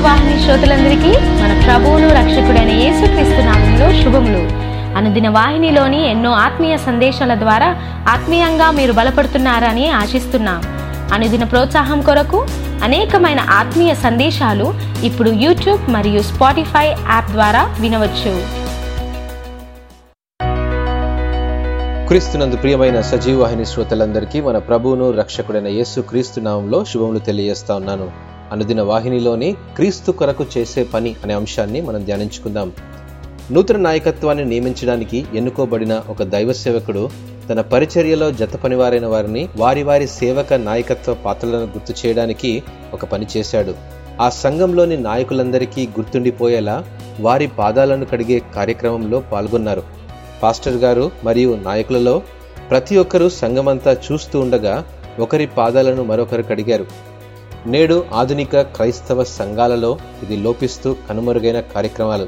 వాహిని శ్రోతలందరికీ మన ప్రభువును రక్షకుడైన యేసుక్రీస్తు నామంలో శుభములు. అనుదిన వాహినిలోని ఎన్నో ఆత్మీయ సందేశాల ద్వారా ఆత్మీయంగా మీరు బలపడుతున్నారని ఆశిస్తున్నాం. అనుదిన ప్రోత్సాహం కొరకు అనేకమైన ఆత్మీయ సందేశాలు ఇప్పుడు యూట్యూబ్ మరియు స్పాటిఫై యాప్ ద్వారా వినవచ్చు. క్రీస్తునందు ప్రియమైన సజీవ వాహిని శ్రోతలందరికీ మన ప్రభువును రక్షకుడైన యేసు క్రీస్తు నామంలో శుభములు తెలియజేస్తా ఉన్నాను. అనుదిన వాహినిలోని క్రీస్తు కొరకు చేసే పని అనే అంశాన్ని మనం ధ్యానించుకుందాం. నూతన నాయకత్వాన్ని నియమించడానికి ఎన్నుకోబడిన ఒక దైవ సేవకుడు తన పరిచర్యలో జత పనివారైన వారిని వారి వారి సేవక నాయకత్వ పాత్రలను గుర్తు చేయడానికి ఒక పని చేశాడు. ఆ సంఘంలోని నాయకులందరికీ గుర్తుండిపోయేలా వారి పాదాలను కడిగే కార్యక్రమంలో పాల్గొన్నారు. పాస్టర్ గారు మరియు నాయకులలో ప్రతి ఒక్కరూ సంఘమంతా చూస్తూ ఉండగా ఒకరి పాదాలను మరొకరు కడిగారు. నేడు ఆధునిక క్రైస్తవ సంఘాలలో ఇది లోపిస్తూ కనుమరుగైన కార్యక్రమాలు.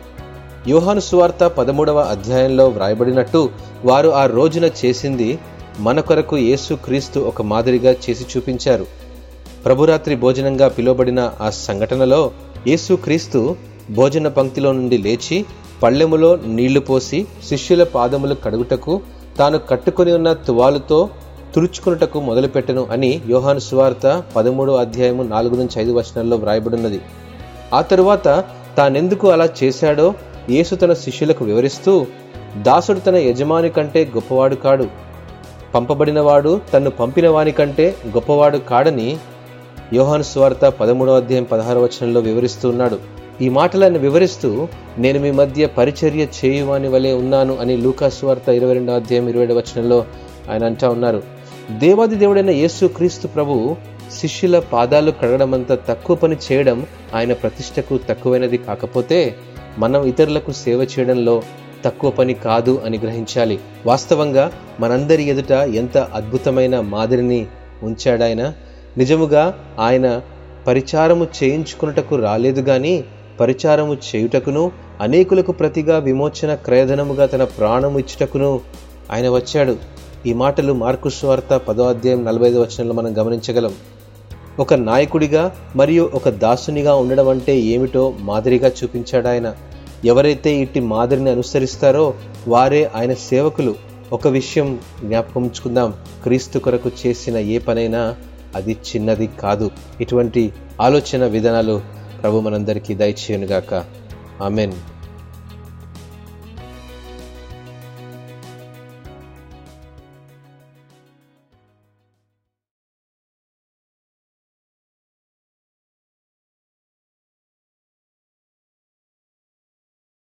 యోహాను సువార్త పదమూడవ అధ్యాయంలో వ్రాయబడినట్టు వారు ఆ రోజున చేసింది మన కొరకు యేసు క్రీస్తు ఒక మాదిరిగా చేసి చూపించారు. ప్రభురాత్రి భోజనంగా పిలువబడిన ఆ సంఘటనలో యేసు క్రీస్తు భోజన పంక్తిలో నుండి లేచి పళ్ళెములో నీళ్ళు పోసి శిష్యుల పాదములు కడుగుటకు తాను కట్టుకొని ఉన్న తువాలుతో తుడుచుకున్నటకు మొదలుపెట్టను అని యోహాను సువార్త పదమూడో అధ్యాయము నాలుగు నుంచి ఐదు వచనాల్లో వ్రాయబడినది. ఆ తరువాత తానెందుకు అలా చేశాడో యేసు తన శిష్యులకు వివరిస్తూ దాసుడు తన యజమాని కంటే గొప్పవాడు కాడు. పంపబడినవాడు తన్ను పంపిన వాని కంటే గొప్పవాడు కాడని యోహాను స్వార్త పదమూడవ అధ్యాయం పదహారు వచనంలో వివరిస్తూ ఉన్నాడు. ఈ మాటలను వివరిస్తూ నేను మీ మధ్య పరిచర్య చేయువాని వలె ఉన్నాను అని లూకా వార్త ఇరవై రెండవ అధ్యాయం ఇరవై వచనంలో ఆయన అంటా ఉన్నారు. దేవాది దేవుడైన యేసు క్రీస్తు ప్రభు శిష్యుల పాదాలు కడగడమంత తక్కువ పని చేయడం ఆయన ప్రతిష్టకు తక్కువైనది కాకపోతే మనం ఇతరులకు సేవ చేయడంలో తక్కువ పని కాదు అని గ్రహించాలి. వాస్తవంగా మనందరి ఎదుట ఎంత అద్భుతమైన మాదిరిని ఉంచాడాయన నిజముగా ఆయన పరిచారము చేయించుకున్నటకు రాలేదు గాని పరిచారము చేయుటకును అనేకులకు ప్రతిగా విమోచన క్రయధనముగా తన ప్రాణము ఇచ్చుటకును ఆయన వచ్చాడు. ఈ మాటలు మార్కు స్వార్త పదో అధ్యాయం నలభై ఐదు వచనంలో మనం గమనించగలం. ఒక నాయకుడిగా మరియు ఒక దాసునిగా ఉండడం అంటే ఏమిటో మాదిరిగా చూపించాడు ఆయన. ఎవరైతే ఇట్టి మాదిరిని అనుసరిస్తారో వారే ఆయన సేవకులు. ఒక విషయం జ్ఞాపకం ఉంచుకుందాం. క్రీస్తు కొరకు చేసిన ఏ పనైనా అది చిన్నది కాదు. ఇటువంటి ఆలోచన విధానాలు ప్రభు మనందరికీ దయచేయనుగాక. ఆమెన్.